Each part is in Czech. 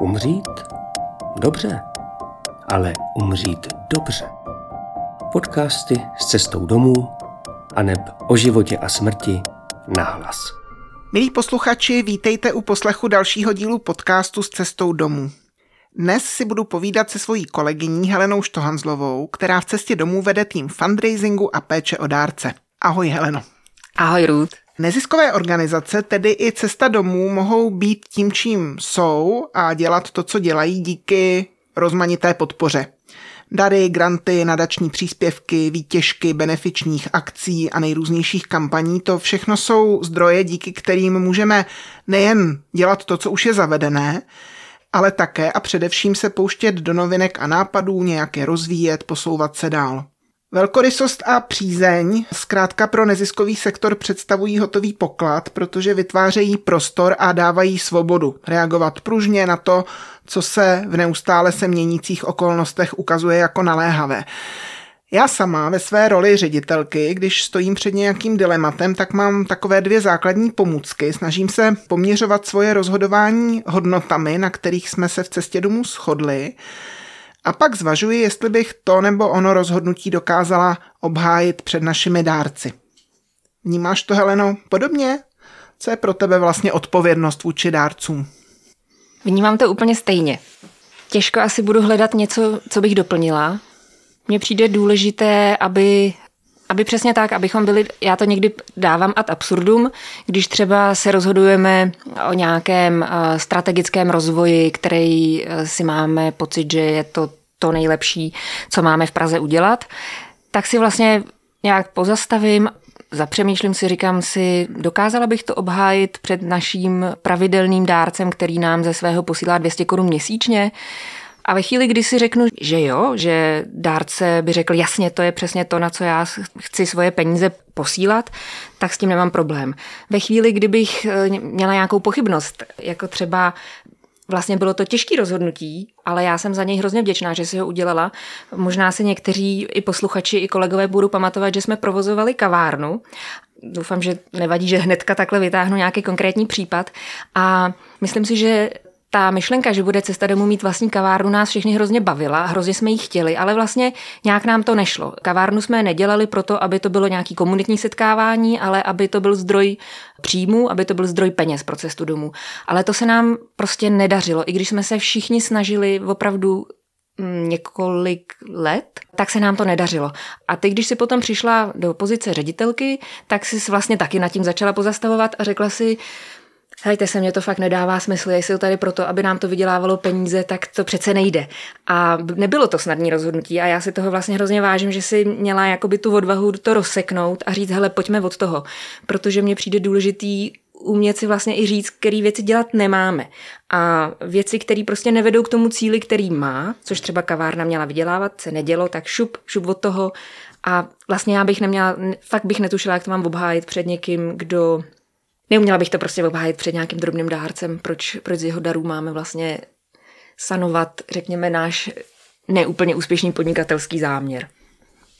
Umřít? Dobře, ale umřít dobře. Podcasty s cestou domů a neb o životě a smrti nahlas. Milí posluchači, vítejte u poslechu dalšího dílu podcastu s cestou domů. Dnes si budu povídat se svojí kolegyní Helenou Štohanzlovou, která v cestě domů vede tým fundraisingu a péče o dárce. Ahoj Heleno. Ahoj Ruth. Neziskové organizace, tedy i cesta domů, mohou být tím, čím jsou a dělat to, co dělají díky rozmanité podpoře. Dary, granty, nadační příspěvky, výtěžky, benefičních akcí a nejrůznějších kampaní, to všechno jsou zdroje, díky kterým můžeme nejen dělat to, co už je zavedené, ale také a především se pouštět do novinek a nápadů, nějak je rozvíjet, posouvat se dál. Velkorysost a přízeň zkrátka pro neziskový sektor představují hotový poklad, protože vytvářejí prostor a dávají svobodu reagovat pružně na to, co se v neustále se měnících okolnostech ukazuje jako naléhavé. Já sama ve své roli ředitelky, když stojím před nějakým dilematem, tak mám takové dvě základní pomůcky. Snažím se poměřovat svoje rozhodování hodnotami, na kterých jsme se v cestě domů shodli a pak zvažuji, jestli bych to nebo ono rozhodnutí dokázala obhájit před našimi dárci. Vnímáš to, Heleno, podobně? Co je pro tebe vlastně odpovědnost vůči dárcům? Vnímám to úplně stejně. Těžko asi budu hledat něco, co bych doplnila. Mně přijde důležité, aby aby přesně tak, abychom byli, já to někdy dávám ad absurdum, když třeba se rozhodujeme o nějakém eh, strategickém rozvoji, který eh, si máme pocit, že je to to nejlepší, co máme v Praze udělat, tak si vlastně nějak pozastavím, zapřemýšlím si, říkám si, dokázala bych to obhájit před naším pravidelným dárcem, který nám ze svého posílá 200 korun měsíčně, a ve chvíli, kdy si řeknu, že jo, že dárce by řekl, jasně, to je přesně to, na co já chci svoje peníze posílat, tak s tím nemám problém. Ve chvíli, kdybych eh, měla nějakou pochybnost, jako třeba Vlastně bylo to těžké rozhodnutí, ale já jsem za něj hrozně vděčná, že si ho udělala. Možná si někteří i posluchači, i kolegové budou pamatovat, že jsme provozovali kavárnu. Doufám, že nevadí, že hnedka takhle vytáhnu nějaký konkrétní případ. A myslím si, že ta myšlenka, že bude cesta domů mít vlastní kavárnu, nás všechny hrozně bavila, hrozně jsme ji chtěli, ale vlastně nějak nám to nešlo. Kavárnu jsme nedělali proto, aby to bylo nějaký komunitní setkávání, ale aby to byl zdroj příjmu, aby to byl zdroj peněz pro cestu domů. Ale to se nám prostě nedařilo, i když jsme se všichni snažili opravdu mm, několik let, tak se nám to nedařilo. A ty, když si potom přišla do pozice ředitelky, tak si vlastně taky nad tím začala pozastavovat a řekla si, Hejte se, mě to fakt nedává smysl, jestli tady proto, aby nám to vydělávalo peníze, tak to přece nejde. A nebylo to snadné rozhodnutí a já si toho vlastně hrozně vážím, že si měla jakoby tu odvahu to rozseknout a říct, hele, pojďme od toho, protože mně přijde důležitý umět si vlastně i říct, který věci dělat nemáme. A věci, které prostě nevedou k tomu cíli, který má, což třeba kavárna měla vydělávat, se nedělo, tak šup, šup od toho. A vlastně já bych neměla, fakt bych netušila, jak to mám obhájit před někým, kdo Neuměla bych to prostě obhájit před nějakým drobným dárcem, proč, proč z jeho darů máme vlastně sanovat, řekněme, náš neúplně úspěšný podnikatelský záměr.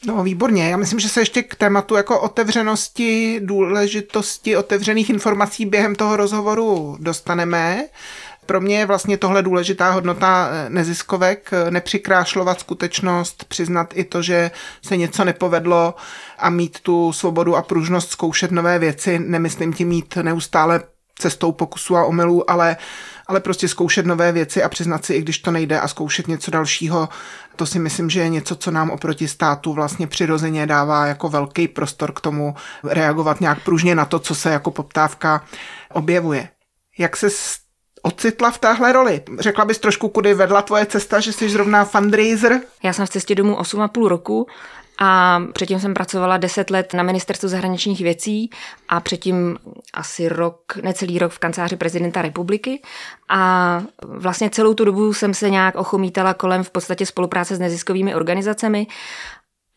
No výborně, já myslím, že se ještě k tématu jako otevřenosti, důležitosti otevřených informací během toho rozhovoru dostaneme. Pro mě je vlastně tohle důležitá hodnota eh, neziskovek, eh, nepřikrášlovat skutečnost, přiznat i to, že se něco nepovedlo a mít tu svobodu a pružnost zkoušet nové věci. Nemyslím tím mít neustále cestou pokusu a omylů, ale, ale prostě zkoušet nové věci a přiznat si, i když to nejde a zkoušet něco dalšího. To si myslím, že je něco, co nám oproti státu vlastně přirozeně dává jako velký prostor k tomu reagovat nějak pružně na to, co se jako poptávka objevuje. Jak se ocitla v téhle roli? Řekla bys trošku, kudy vedla tvoje cesta, že jsi zrovna fundraiser? Já jsem v cestě domů 8,5 roku a předtím jsem pracovala 10 let na ministerstvu zahraničních věcí a předtím asi rok, necelý rok v kanceláři prezidenta republiky. A vlastně celou tu dobu jsem se nějak ochomítala kolem v podstatě spolupráce s neziskovými organizacemi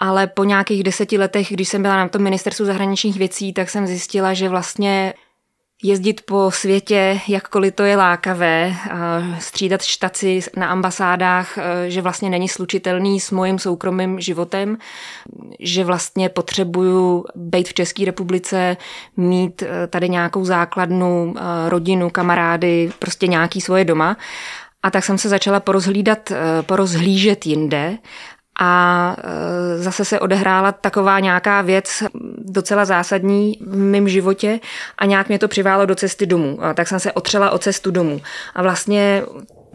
ale po nějakých deseti letech, když jsem byla na tom ministerstvu zahraničních věcí, tak jsem zjistila, že vlastně jezdit po světě, jakkoliv to je lákavé, střídat štaci na ambasádách, e, že vlastně není slučitelný s mojím soukromým životem, že vlastně potřebuju být v České republice, mít e, tady nějakou základnu, e, rodinu, kamarády, prostě nějaký svoje doma. A tak jsem se začala porozhlídat, porozhlížet jinde a zase se odehrála taková nějaká věc docela zásadní v mém životě a nějak mě to přiválo do cesty domů. A tak jsem se otřela o cestu domů. A vlastně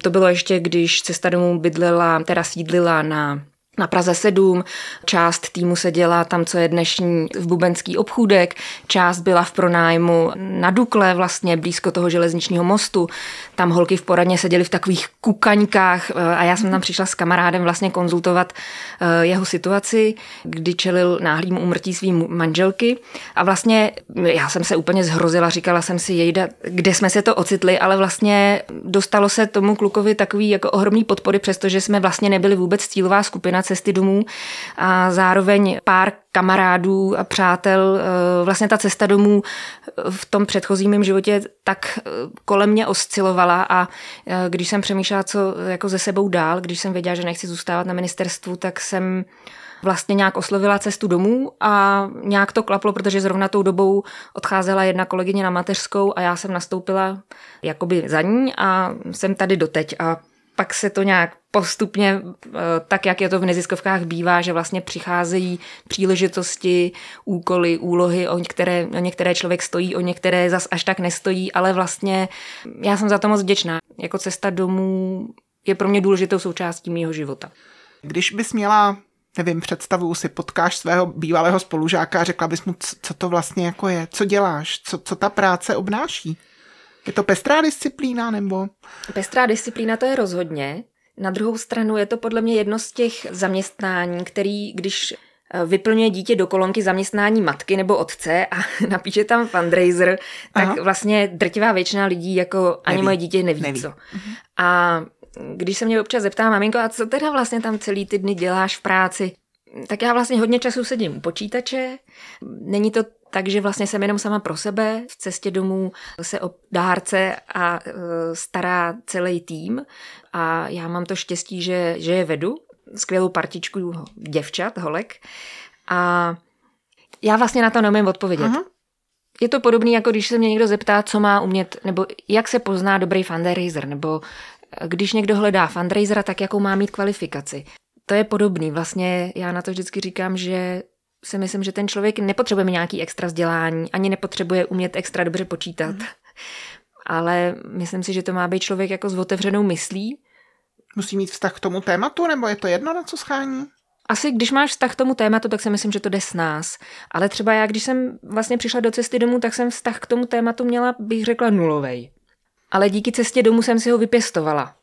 to bylo ještě, když cesta domů bydlela, teda sídlila na na Praze 7, část týmu se dělá tam, co je dnešní v Bubenský obchůdek, část byla v pronájmu na Dukle, vlastně blízko toho železničního mostu. Tam holky v poradně seděly v takových kukaňkách eh, a já jsem tam přišla s kamarádem vlastně konzultovat eh, jeho situaci, kdy čelil náhlým úmrtí svým manželky a vlastně já jsem se úplně zhrozila, říkala jsem si, jejda, kde jsme se to ocitli, ale vlastně dostalo se tomu klukovi takový jako ohromný podpory, přestože jsme vlastně nebyli vůbec cílová skupina cesty domů a zároveň pár kamarádů a přátel. Eh, vlastně ta cesta domů v tom předchozím mém životě tak eh, kolem mě oscilovala a eh, když jsem přemýšlela, co jako ze sebou dál, když jsem věděla, že nechci zůstávat na ministerstvu, tak jsem vlastně nějak oslovila cestu domů a nějak to klaplo, protože zrovna tou dobou odcházela jedna kolegyně na mateřskou a já jsem nastoupila jakoby za ní a jsem tady doteď a pak se to nějak postupně, eh, tak jak je to v neziskovkách bývá, že vlastně přicházejí příležitosti, úkoly, úlohy, o některé, o některé člověk stojí, o některé zas až tak nestojí, ale vlastně já jsem za to moc vděčná. Jako cesta domů je pro mě důležitou součástí mého života. Když bys měla nevím, představu si potkáš svého bývalého spolužáka a řekla bys mu, co to vlastně jako je, co děláš, co, co ta práce obnáší. Je to pestrá disciplína nebo? Pestrá disciplína to je rozhodně. Na druhou stranu je to podle mě jedno z těch zaměstnání, který, když eh, vyplňuje dítě do kolonky zaměstnání matky nebo otce a napíše tam fundraiser, tak Aha. vlastně drtivá většina lidí jako ani neví. moje dítě neví, neví. co. Mhm. A když se mě občas zeptá, maminko, a co teda vlastně tam celý ty dny děláš v práci, tak já vlastně hodně času sedím u počítače. Není to tak, že vlastně jsem jenom sama pro sebe. V cestě domů se o dárce a e, stará celý tým. A já mám to štěstí, že, že je vedu. Skvělou partičku děvčat, holek. A já vlastně na to neumím odpovědět. Aha. Je to podobné, jako když se mě někdo zeptá, co má umět, nebo jak se pozná dobrý fundraiser, nebo když někdo hledá fundraisera, tak jakou má mít kvalifikaci to je podobný. Vlastně já na to vždycky říkám, že si myslím, že ten člověk nepotřebuje nějaký extra vzdělání, ani nepotřebuje umět extra dobře počítat. Mm. Ale myslím si, že to má být člověk jako s otevřenou myslí. Musí mít vztah k tomu tématu, nebo je to jedno, na co schání? Asi když máš vztah k tomu tématu, tak si myslím, že to jde s nás. Ale třeba já, když jsem vlastně přišla do cesty domů, tak jsem vztah k tomu tématu měla, bych řekla, nulovej. Ale díky cestě domů jsem si ho vypěstovala.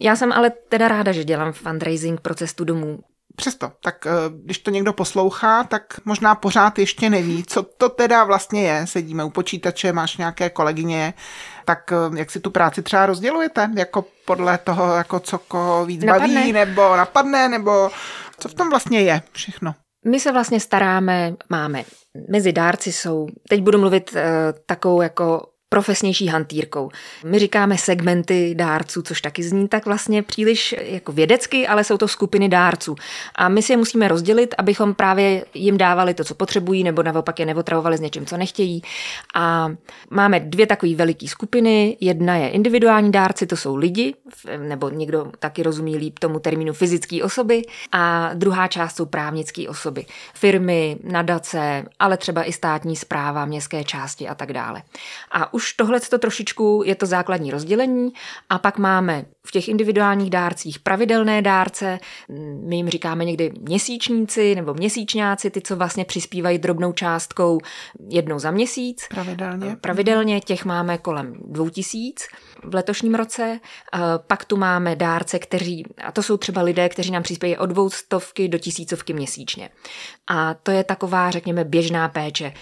Já jsem ale teda ráda, že dělám fundraising pro cestu domů. Přesto, tak eh, když to někdo poslouchá, tak možná pořád ještě neví, co to teda vlastně je. Sedíme u počítače, máš nějaké kolegyně, tak eh, jak si tu práci třeba rozdělujete? Jako podle toho, jako co koho víc napadne. baví, nebo napadne, nebo co v tom vlastně je všechno? My se vlastně staráme, máme mezi dárci jsou, teď budu mluvit uh, takovou jako profesnější hantýrkou. My říkáme segmenty dárců, což taky zní tak vlastně příliš jako vědecky, ale jsou to skupiny dárců. A my si je musíme rozdělit, abychom právě jim dávali to, co potřebují, nebo naopak je neotravovali s něčím, co nechtějí. A máme dvě takové veliké skupiny. Jedna je individuální dárci, to jsou lidi, nebo někdo taky rozumí líp tomu termínu fyzické osoby. A druhá část jsou právnické osoby. Firmy, nadace, ale třeba i státní zpráva, městské části a tak dále. A už už tohle to trošičku je to základní rozdělení a pak máme v těch individuálních dárcích pravidelné dárce, my jim říkáme někdy měsíčníci nebo měsíčňáci, ty, co vlastně přispívají drobnou částkou jednou za měsíc. Pravidelně. Pravidelně, těch máme kolem dvou tisíc v letošním roce. Pak tu máme dárce, kteří, a to jsou třeba lidé, kteří nám přispějí od dvou stovky do tisícovky měsíčně. A to je taková, řekněme, běžná péče.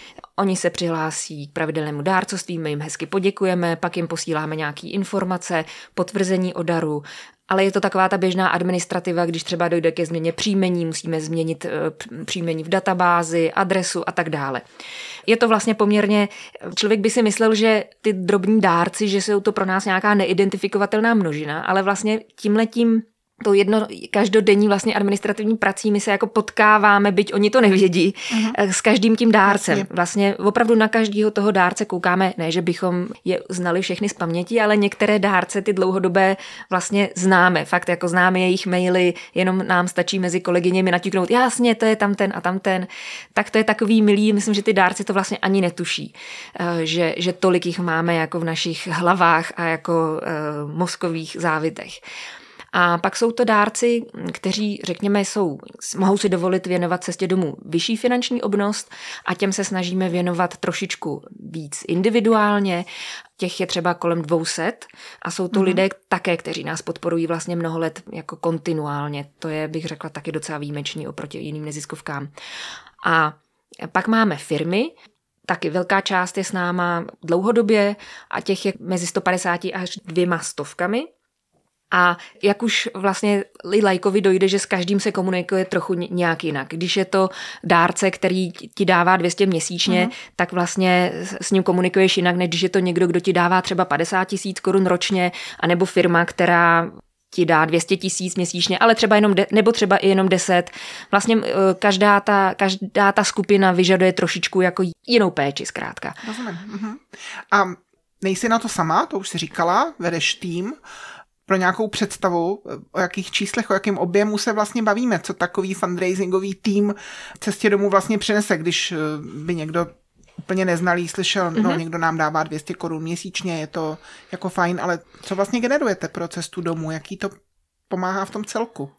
Oni se přihlásí k pravidelnému dárcovství, my jim hezky poděkujeme, pak jim posíláme nějaké informace, potvrzení o daru, ale je to taková ta běžná administrativa, když třeba dojde ke změně příjmení, musíme změnit eh, příjmení v databázi, adresu a tak dále. Je to vlastně poměrně, člověk by si myslel, že ty drobní dárci, že jsou to pro nás nějaká neidentifikovatelná množina, ale vlastně tímhletím to jedno každodenní vlastně administrativní prací my se jako potkáváme, byť oni to nevědí, uh-huh. s každým tím dárcem. Vlastně. vlastně opravdu na každého toho dárce koukáme, ne, že bychom je znali všechny z paměti, ale některé dárce ty dlouhodobé vlastně známe. Fakt jako známe jejich maily, jenom nám stačí mezi kolegyněmi natiknout, jasně, to je tam ten a tam ten. Tak to je takový milý, myslím, že ty dárci to vlastně ani netuší, eh, že, že tolik jich máme jako v našich hlavách a jako uh, mozkových závitech. A pak jsou to dárci, kteří, řekněme, jsou, mohou si dovolit věnovat cestě domů vyšší finanční obnost a těm se snažíme věnovat trošičku víc individuálně. Těch je třeba kolem 200 a jsou to mm-hmm. lidé také, kteří nás podporují vlastně mnoho let jako kontinuálně. To je, bych řekla, taky docela výjimečný oproti jiným neziskovkám. A pak máme firmy, taky velká část je s náma dlouhodobě a těch je mezi 150 až dvěma stovkami. A jak už vlastně lajkovi dojde, že s každým se komunikuje trochu nějak jinak. Když je to dárce, který ti dává 200 měsíčně, uh-huh. tak vlastně s ním komunikuješ jinak, než když je to někdo, kdo ti dává třeba 50 tisíc korun ročně, anebo firma, která ti dá 200 tisíc měsíčně, ale třeba jenom, de, nebo třeba i jenom 10. Vlastně eh, každá ta, každá ta skupina vyžaduje trošičku jako jinou péči zkrátka. Rozumím. Uh-huh. A nejsi na to sama, to už si říkala, vedeš tým pro nějakou představu, o jakých číslech, o jakém objemu se vlastně bavíme, co takový fundraisingový tým cestě domů vlastně přinese, když eh, by někdo úplně neznalý slyšel, mm-hmm. no mhm. někdo nám dává 200 korun měsíčně, je to jako fajn, ale co vlastně generujete pro cestu domů, jaký to pomáhá v tom celku?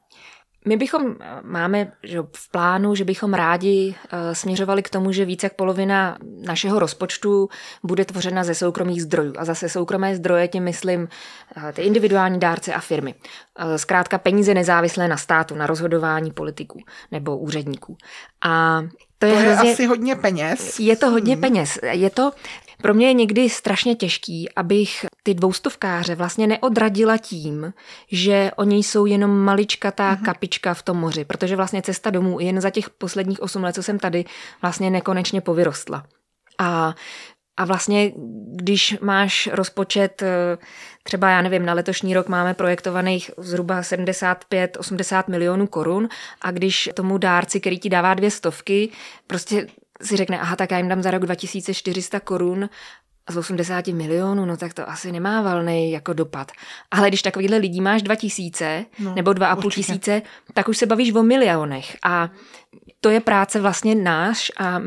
My bychom, máme že v plánu, že bychom rádi uh, směřovali k tomu, že více jak polovina našeho rozpočtu bude tvořena ze soukromých zdrojů. A zase soukromé zdroje, tím myslím uh, ty individuální dárce a firmy. Zkrátka peníze nezávislé na státu, na rozhodování politiků nebo úředníků. A to je, to je hrozně, asi hodně peněz. Je to hodně hmm. peněz. Je to, pro mě je někdy strašně těžký, abych ty dvoustovkáře vlastně neodradila tím, že oni jsou jenom maličkatá mm-hmm. kapička v tom moři, protože vlastně cesta domů jen za těch posledních osm let, co jsem tady, vlastně nekonečně povyrostla. A a vlastně, když máš rozpočet, eh, třeba já nevím, na letošní rok máme projektovaných zhruba 75-80 milionů korun a když tomu dárci, který ti dává dvě stovky, prostě si řekne, aha, tak já jim dám za rok 2400 korun z 80 milionů, no tak to asi nemá valný jako dopad. Ale když takovýhle lidí máš 2000 no, nebo 2,5 tisíce, tak už se bavíš o milionech. A to je práce vlastně náš a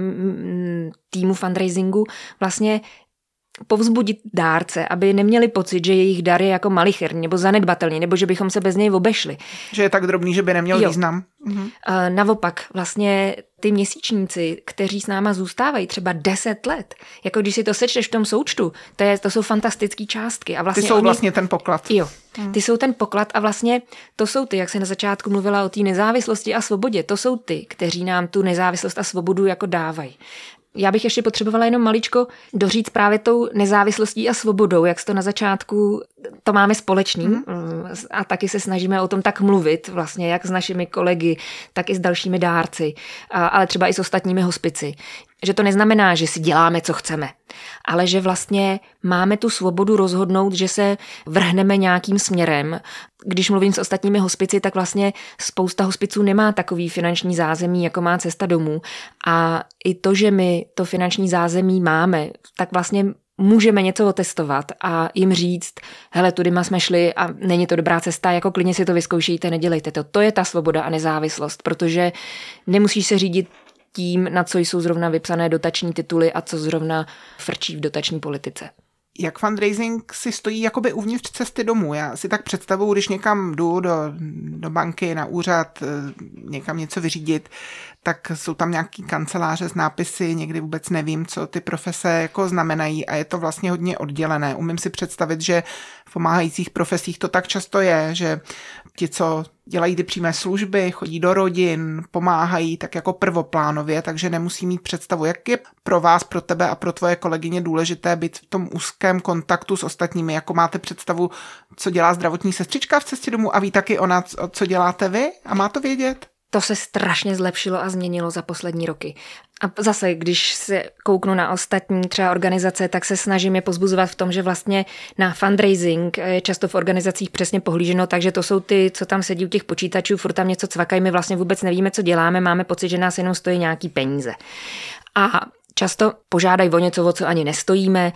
týmu fundraisingu vlastně povzbudit dárce, aby neměli pocit, že jejich dar je jako malicherný nebo zanedbatelný, nebo že bychom se bez něj obešli. Že je tak drobný, že by neměl jo. význam. Mhm. Naopak, vlastně ty měsíčníci, kteří s náma zůstávají třeba 10 let, jako když si to sečteš v tom součtu, to, je, to jsou fantastické částky. A vlastně ty jsou oni, vlastně ten poklad. Jo, mhm. ty jsou ten poklad a vlastně to jsou ty, jak se na začátku mluvila o té nezávislosti a svobodě, to jsou ty, kteří nám tu nezávislost a svobodu jako dávají. Já bych ještě potřebovala jenom maličko doříct právě tou nezávislostí a svobodou, jak to na začátku to máme společný mm. a taky se snažíme o tom tak mluvit vlastně, jak s našimi kolegy, tak i s dalšími dárci, ale třeba i s ostatními hospici. Že to neznamená, že si děláme, co chceme, ale že vlastně máme tu svobodu rozhodnout, že se vrhneme nějakým směrem. Když mluvím s ostatními hospici, tak vlastně spousta hospiců nemá takový finanční zázemí, jako má cesta domů. A i to, že my to finanční zázemí máme, tak vlastně můžeme něco otestovat a jim říct, hele, tudyma jsme šli a není to dobrá cesta, jako klidně si to vyzkoušejte, nedělejte to. To je ta svoboda a nezávislost, protože nemusíš se řídit tím, na co jsou zrovna vypsané dotační tituly a co zrovna frčí v dotační politice. Jak fundraising si stojí jakoby uvnitř cesty domů? Já si tak představuju, když někam jdu do, do banky, na úřad, eh, někam něco vyřídit, tak jsou tam nějaký kanceláře s nápisy, někdy vůbec nevím, co ty profese jako znamenají a je to vlastně hodně oddělené. Umím si představit, že v pomáhajících profesích to tak často je, že ti, co dělají ty přímé služby, chodí do rodin, pomáhají tak jako prvoplánově, takže nemusí mít představu, jak je pro vás, pro tebe a pro tvoje kolegyně důležité být v tom úzkém kontaktu s ostatními, jako máte představu, co dělá zdravotní sestřička v cestě domů a ví taky ona, co děláte vy a má to vědět? To se strašně zlepšilo a změnilo za poslední roky. A zase, když se kouknu na ostatní třeba organizace, tak se snažím je pozbuzovat v tom, že vlastně na fundraising je často v organizacích přesně pohlíženo, takže to jsou ty, co tam sedí u těch počítačů, furt tam něco cvakají, my vlastně vůbec nevíme, co děláme, máme pocit, že nás jenom stojí nějaký peníze. A často požádají o něco, o co ani nestojíme.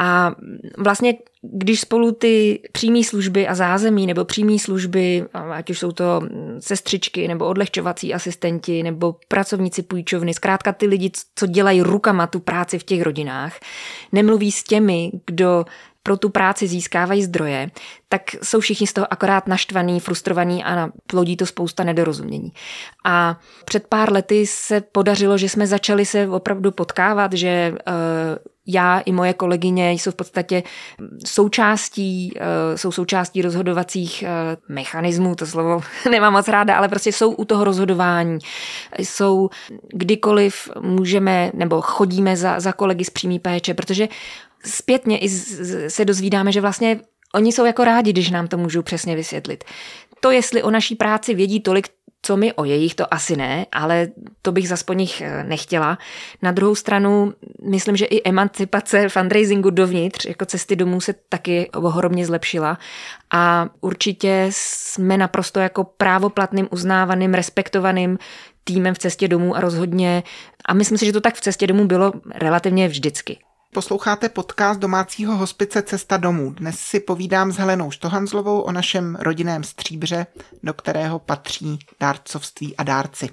A vlastně, když spolu ty přímé služby a zázemí nebo přímé služby, ať už jsou to sestřičky nebo odlehčovací asistenti nebo pracovníci půjčovny, zkrátka ty lidi, co dělají rukama tu práci v těch rodinách, nemluví s těmi, kdo pro tu práci získávají zdroje, tak jsou všichni z toho akorát naštvaný, frustrovaní a plodí to spousta nedorozumění. A před pár lety se podařilo, že jsme začali se opravdu potkávat, že uh, já i moje kolegyně jsou v podstatě součástí, eh, jsou součástí rozhodovacích eh, mechanismů, to slovo nemám moc ráda, ale prostě jsou u toho rozhodování. Jsou kdykoliv můžeme nebo chodíme za, za kolegy z přímý péče, protože zpětně i se dozvídáme, že vlastně oni jsou jako rádi, když nám to můžou přesně vysvětlit. To, jestli o naší práci vědí tolik, co mi o jejich, to asi ne, ale to bych zas po nich eh, nechtěla. Na druhou stranu, myslím, že i emancipace fundraisingu dovnitř, jako cesty domů se taky ohromně zlepšila a určitě jsme naprosto jako právoplatným, uznávaným, respektovaným týmem v cestě domů a rozhodně, a myslím si, že to tak v cestě domů bylo relativně vždycky. Posloucháte podcast domácího hospice Cesta domů. Dnes si povídám s Helenou Štohanzlovou o našem rodinném stříbře, do kterého patří dárcovství a dárci.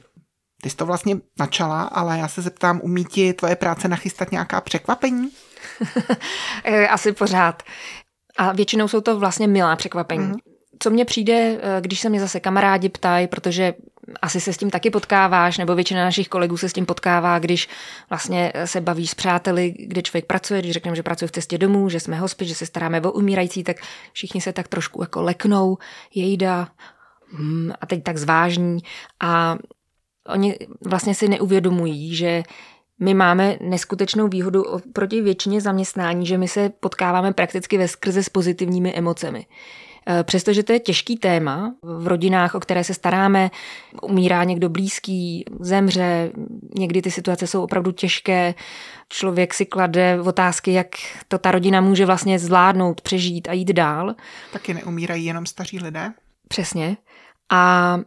Ty jsi to vlastně načala, ale já se zeptám, umí ti tvoje práce nachystat nějaká překvapení? Asi pořád. A většinou jsou to vlastně milá překvapení. Mm-hmm. Co mně přijde, eh, když se mě zase kamarádi ptají, protože asi se s tím taky potkáváš, nebo většina našich kolegů se s tím potkává, když vlastně se baví s přáteli, kde člověk pracuje, když řekneme, že pracuje v cestě domů, že jsme hospic, že se staráme o umírající, tak všichni se tak trošku jako leknou, jejda, hmm, a teď tak zvážní. A oni vlastně si neuvědomují, že my máme neskutečnou výhodu proti většině zaměstnání, že my se potkáváme prakticky ve skrze s pozitivními emocemi. Eh, přestože to je těžký téma v rodinách, o které se staráme, umírá někdo blízký, zemře, někdy ty situace jsou opravdu těžké, člověk si klade otázky, jak to ta rodina může vlastně zvládnout, přežít a jít dál. Taky neumírají jenom staří lidé? Přesně. A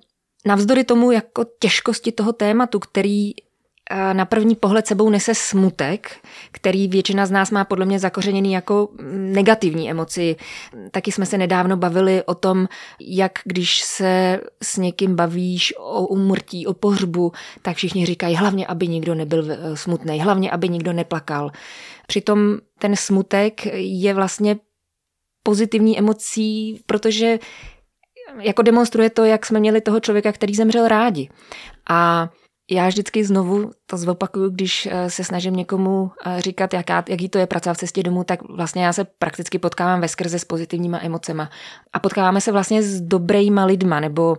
navzdory tomu jako těžkosti toho tématu, který na první pohled sebou nese smutek, který většina z nás má podle mě zakořeněný jako negativní emoci. Taky jsme se nedávno bavili o tom, jak když se s někým bavíš o umrtí, o pohřbu, tak všichni říkají hlavně, aby nikdo nebyl eh, smutný, hlavně, aby nikdo neplakal. Přitom ten smutek je vlastně pozitivní emocí, protože jako demonstruje to, jak jsme měli toho člověka, který zemřel rádi. A já vždycky znovu to zopakuju, když eh, se snažím někomu eh, říkat, jaká, jaký to je pracovat v cestě domů, tak vlastně já se prakticky potkávám ve skrze s pozitivníma emocema. A potkáváme se vlastně s dobrýma lidma, nebo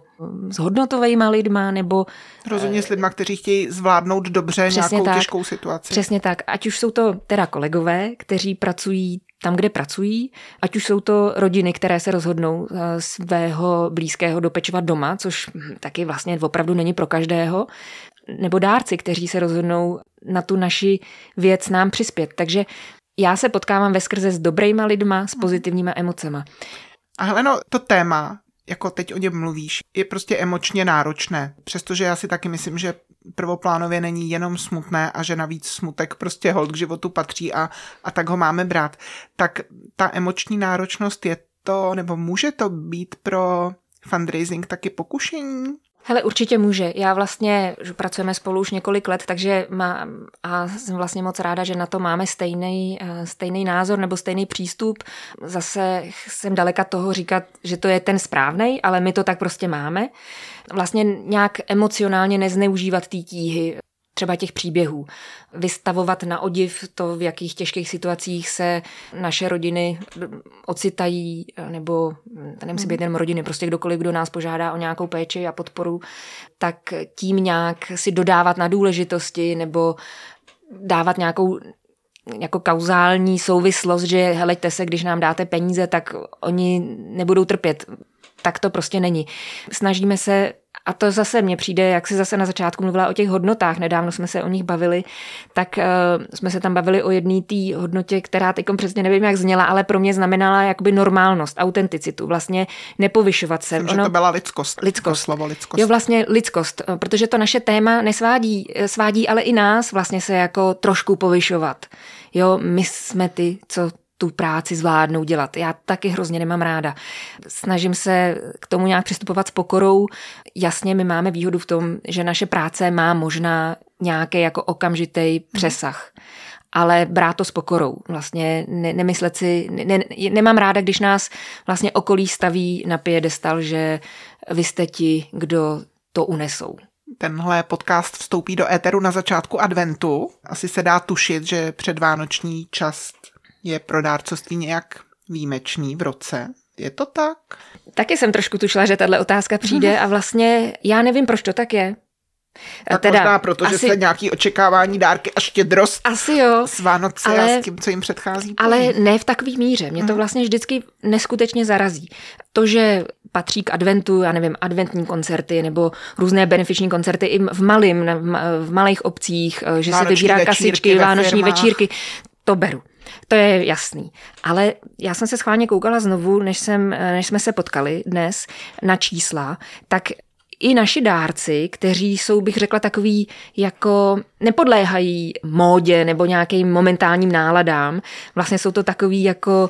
s hodnotovými lidma, nebo... Rozhodně s lidma, kteří chtějí zvládnout dobře nějakou tak, těžkou situaci. Přesně tak. Ať už jsou to teda kolegové, kteří pracují tam, kde pracují, ať už jsou to rodiny, které se rozhodnou eh, svého blízkého dopečovat doma, což hm, taky vlastně opravdu není pro každého, nebo dárci, kteří se rozhodnou na tu naši věc nám přispět. Takže já se potkávám ve skrze s dobrýma lidma, s pozitivníma emocema. A Heleno, to téma, jako teď o něm mluvíš, je prostě emočně náročné. Přestože já si taky myslím, že prvoplánově není jenom smutné a že navíc smutek prostě hold k životu patří a, a tak ho máme brát. Tak ta emoční náročnost je to, nebo může to být pro fundraising taky pokušení? Hele, určitě může. Já vlastně, že pracujeme spolu už několik let, takže má, a jsem vlastně moc ráda, že na to máme stejný, eh, stejný názor nebo stejný přístup. Zase jsem daleka toho říkat, že to je ten správný, ale my to tak prostě máme. Vlastně nějak emocionálně nezneužívat té tíhy třeba těch příběhů. Vystavovat na odiv to, v jakých těžkých situacích se naše rodiny ocitají, nebo nemusí být jenom rodiny, prostě kdokoliv, kdo nás požádá o nějakou péči a podporu, tak tím nějak si dodávat na důležitosti nebo dávat nějakou jako kauzální souvislost, že helejte se, když nám dáte peníze, tak oni nebudou trpět tak to prostě není. Snažíme se a to zase mně přijde, jak si zase na začátku mluvila o těch hodnotách, nedávno jsme se o nich bavili, tak uh, jsme se tam bavili o jedné té hodnotě, která teď přesně nevím, jak zněla, ale pro mě znamenala jakoby normálnost, autenticitu, vlastně nepovyšovat se. Myslím, ono, že to byla lidskost. Lidskost. slovo lidskost. Jo, vlastně lidskost, eh, protože to naše téma nesvádí, eh, svádí ale i nás vlastně se jako trošku povyšovat. Jo, my jsme ty, co tu práci zvládnou dělat. Já taky hrozně nemám ráda. Snažím se k tomu nějak přistupovat s pokorou. Jasně, my máme výhodu v tom, že naše práce má možná nějaký jako okamžitý přesah. Ale brát to s pokorou. Vlastně ne, nemyslet si, ne, ne, nemám ráda, když nás vlastně okolí staví na piedestal, že vy jste ti, kdo to unesou. Tenhle podcast vstoupí do éteru na začátku adventu. Asi se dá tušit, že předvánoční čas je pro dárcovství nějak výjimečný v roce? Je to tak? Taky jsem trošku tušila, že tahle otázka přijde a vlastně já nevím, proč to tak je. Tak teda, možná proto, asi, že se nějaký očekávání, dárky a štědrost asi jo, s Vánoce ale, a s tím, co jim předchází. Ale ne v takový míře. Mě to mhm. vlastně vždycky neskutečně zarazí. To, že patří k adventu, já nevím, adventní koncerty nebo různé benefiční koncerty i v malým, v malých obcích, že vánoční se vybírá kasičky, vánoční večírky, to beru. To je jasný. Ale já jsem se schválně koukala znovu, než, jsem, než jsme se potkali dnes na čísla, tak i naši dárci, kteří jsou, bych řekla, takový jako nepodléhají módě nebo nějakým momentálním náladám. Vlastně jsou to takový jako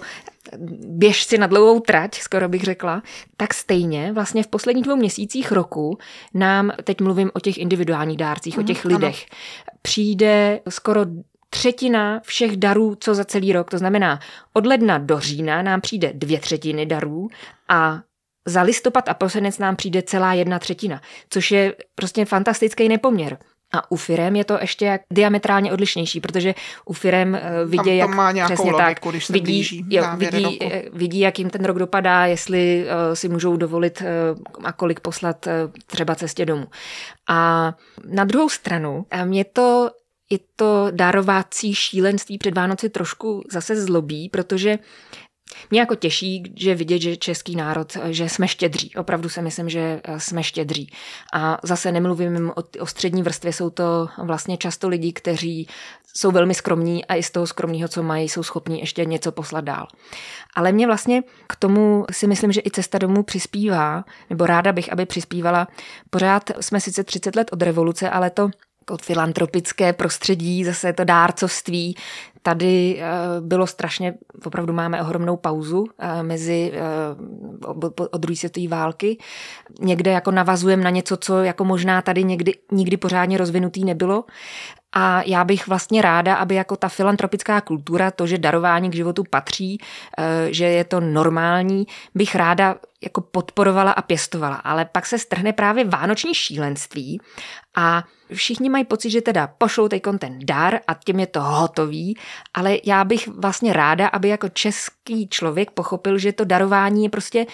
běžci na dlouhou trať, skoro bych řekla, tak stejně vlastně v posledních dvou měsících roku nám, teď mluvím o těch individuálních dárcích, mm, o mhm, těch lidech, ano. přijde skoro třetina všech darů, co za celý rok. To znamená, od ledna do října nám přijde dvě třetiny darů a za listopad a prosinec nám přijde celá jedna třetina, což je prostě fantastický nepoměr. A u firem je to ještě jak diametrálně odlišnější, protože u firem eh, vidí, jak má přesně logiku, tak, když se vidí, jo, vidí, eh, vidí, jak jim ten rok dopadá, jestli uh, si můžou dovolit uh, a kolik poslat uh, třeba cestě domů. A na druhou stranu, mě to i to darovací šílenství před Vánoci trošku zase zlobí, protože mě jako těší, že vidět, že český národ, že jsme štědří. Opravdu si myslím, že jsme štědří. A zase nemluvím o, o střední vrstvě, jsou to vlastně často lidi, kteří jsou velmi skromní a i z toho skromného, co mají, jsou schopní ještě něco poslat dál. Ale mě vlastně k tomu si myslím, že i cesta domů přispívá, nebo ráda bych, aby přispívala. Pořád jsme sice 30 let od revoluce, ale to jako filantropické prostředí, zase to dárcovství. Tady eh, bylo strašně, opravdu máme ohromnou pauzu eh, mezi eh, od druhé světové války. Někde jako navazujeme na něco, co jako možná tady někdy, nikdy pořádně rozvinutý nebylo. A já bych vlastně ráda, aby jako ta filantropická kultura, to, že darování k životu patří, že je to normální, bych ráda jako podporovala a pěstovala. Ale pak se strhne právě vánoční šílenství a všichni mají pocit, že teda pošlou teď ten dar a tím je to hotový, ale já bych vlastně ráda, aby jako český člověk pochopil, že to darování je prostě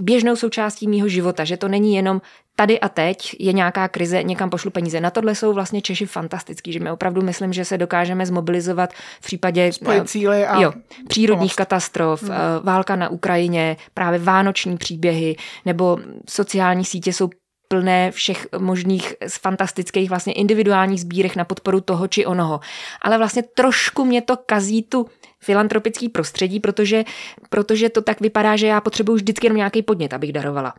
běžnou součástí mýho života, že to není jenom tady a teď je nějaká krize, někam pošlu peníze. Na tohle jsou vlastně Češi fantastický, že my opravdu myslím, že se dokážeme zmobilizovat v případě uh, cíly a jo, přírodních pomoct. katastrof, hmm. válka na Ukrajině, právě vánoční příběhy nebo sociální sítě jsou plné všech možných fantastických vlastně individuálních sbírek na podporu toho či onoho. Ale vlastně trošku mě to kazí tu filantropický prostředí, protože, protože to tak vypadá, že já potřebuji vždycky jenom nějaký podnět, abych darovala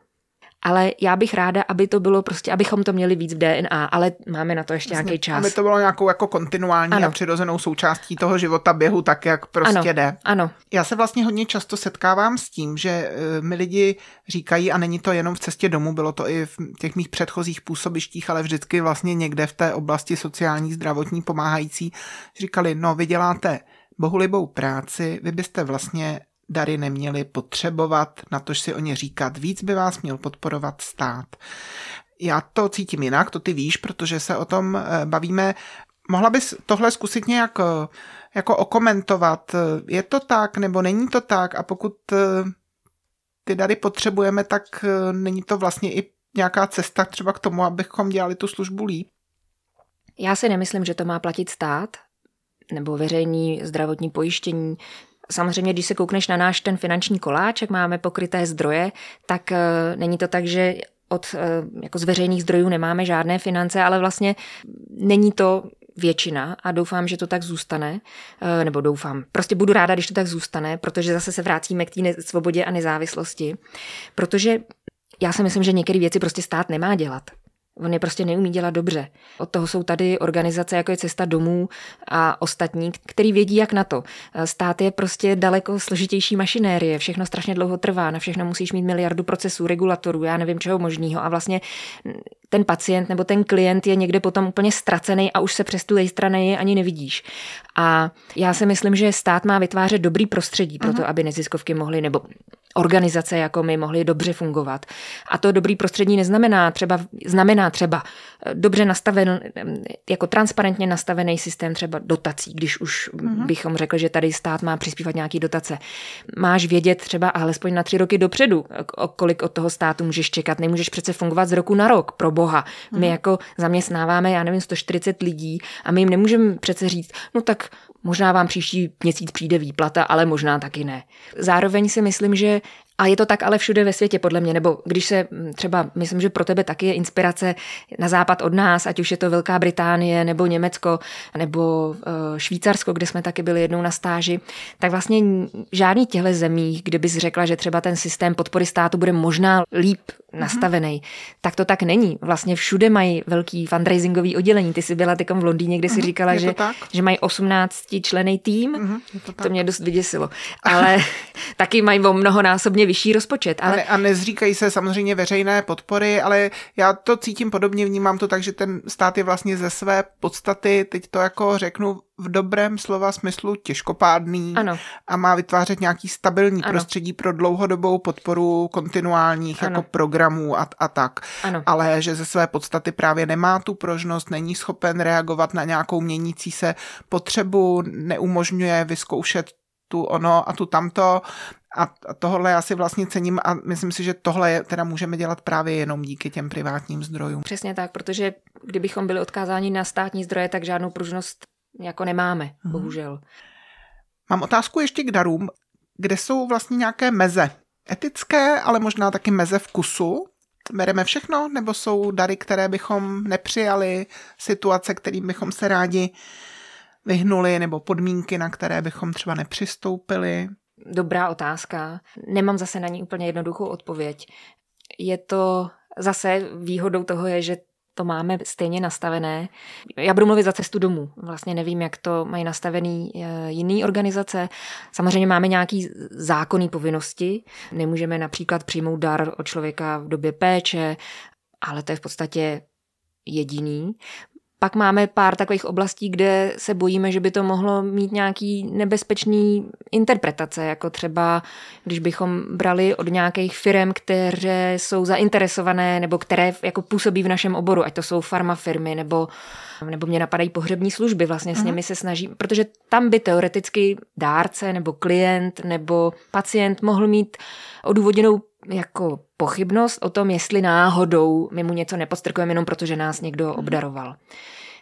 ale já bych ráda, aby to bylo prostě, abychom to měli víc v DNA, ale máme na to ještě nějaký čas. Aby to bylo nějakou jako kontinuální ano. a přirozenou součástí toho života běhu, tak jak prostě ano. jde. Ano. Já se vlastně hodně často setkávám s tím, že eh, mi lidi říkají, a není to jenom v cestě domů, bylo to i v těch mých předchozích působištích, ale vždycky vlastně někde v té oblasti sociální, zdravotní, pomáhající, říkali, no vy děláte bohulibou práci, vy byste vlastně dary neměli potřebovat, na tož si o ně říkat. Víc by vás měl podporovat stát. Já to cítím jinak, to ty víš, protože se o tom eh, bavíme. Mohla bys tohle zkusit nějak eh, jako okomentovat? Je to tak nebo není to tak? A pokud eh, ty dary potřebujeme, tak není to vlastně i nějaká cesta třeba k tomu, abychom dělali tu službu líp? Já si nemyslím, že to má platit stát nebo veřejný zdravotní pojištění Samozřejmě, když se koukneš na náš ten finanční koláč, jak máme pokryté zdroje, tak uh, není to tak, že od uh, jako z veřejných zdrojů nemáme žádné finance, ale vlastně není to většina a doufám, že to tak zůstane, uh, nebo doufám, prostě budu ráda, když to tak zůstane, protože zase se vrátíme k té svobodě a nezávislosti, protože já si myslím, že některé věci prostě stát nemá dělat. On je prostě neumí dělat dobře. Od toho jsou tady organizace, jako je Cesta domů a ostatní, který vědí, jak na to. Stát je prostě daleko složitější mašinérie, všechno strašně dlouho trvá, na všechno musíš mít miliardu procesů, regulatorů, já nevím čeho možného. A vlastně ten pacient nebo ten klient je někde potom úplně ztracený a už se přes tu strany ani nevidíš. A já si myslím, že stát má vytvářet dobrý prostředí pro to, aby neziskovky mohly, nebo organizace jako my mohly dobře fungovat. A to dobrý prostředí neznamená třeba, znamená třeba eh, dobře nastaven, jako transparentně nastavený systém třeba dotací, když už mm-hmm. bychom řekli, že tady stát má přispívat nějaký dotace. Máš vědět třeba alespoň na tři roky dopředu, kolik od toho státu můžeš čekat. Nemůžeš přece fungovat z roku na rok, pro boha. My mm-hmm. jako zaměstnáváme, já nevím, 140 lidí a my jim nemůžeme přece říct, no tak Možná vám příští měsíc přijde výplata, ale možná taky ne. Zároveň si myslím, že a je to tak ale všude ve světě, podle mě, nebo když se mm, třeba, myslím, že pro tebe taky je inspirace na západ od nás, ať už je to Velká Británie, nebo Německo, nebo uh, Švýcarsko, kde jsme taky byli jednou na stáži, tak vlastně žádný těchto zemích, kde bys řekla, že třeba ten systém podpory státu bude možná líp. Nastavený, mm-hmm. tak to tak není. Vlastně všude mají velký fundraisingový oddělení. Ty jsi byla takom v Londýně, kde si mm-hmm. říkala, že, že mají 18 člený tým. Mm-hmm, to, to mě dost vyděsilo. Ale taky mají o mnohonásobně vyšší rozpočet. Ale... A, ne, a nezříkají se samozřejmě veřejné podpory, ale já to cítím podobně, vnímám to tak, že ten stát je vlastně ze své podstaty, teď to jako řeknu v dobrém slova smyslu těžkopádný ano. a má vytvářet nějaký stabilní ano. prostředí pro dlouhodobou podporu kontinuálních ano. jako programů a, a tak. Ano. Ale že ze své podstaty právě nemá tu prožnost, není schopen reagovat na nějakou měnící se potřebu, neumožňuje vyzkoušet tu ono a tu tamto a tohle já si vlastně cením a myslím si, že tohle teda můžeme dělat právě jenom díky těm privátním zdrojům. Přesně tak, protože kdybychom byli odkázáni na státní zdroje, tak žádnou pružnost jako nemáme, hmm. bohužel. Mám otázku ještě k darům. Kde jsou vlastně nějaké meze? Etické, ale možná taky meze vkusu? Bereme všechno, nebo jsou dary, které bychom nepřijali, situace, kterým bychom se rádi vyhnuli, nebo podmínky, na které bychom třeba nepřistoupili? Dobrá otázka. Nemám zase na ní úplně jednoduchou odpověď. Je to zase výhodou toho je, že to máme stejně nastavené. Já budu mluvit za cestu domů. Vlastně nevím, jak to mají nastavený eh, jiný organizace. Samozřejmě máme nějaký zákonný povinnosti. Nemůžeme například přijmout dar od člověka v době péče, ale to je v podstatě jediný. Pak máme pár takových oblastí, kde se bojíme, že by to mohlo mít nějaký nebezpečný interpretace, jako třeba, když bychom brali od nějakých firm, které jsou zainteresované nebo které jako působí v našem oboru, ať to jsou farmafirmy nebo, nebo mě napadají pohřební služby, vlastně s nimi se snaží, protože tam by teoreticky dárce nebo klient nebo pacient mohl mít odůvodněnou jako pochybnost o tom, jestli náhodou my mu něco nepodstrkujeme jenom proto, že nás někdo mhm. obdaroval.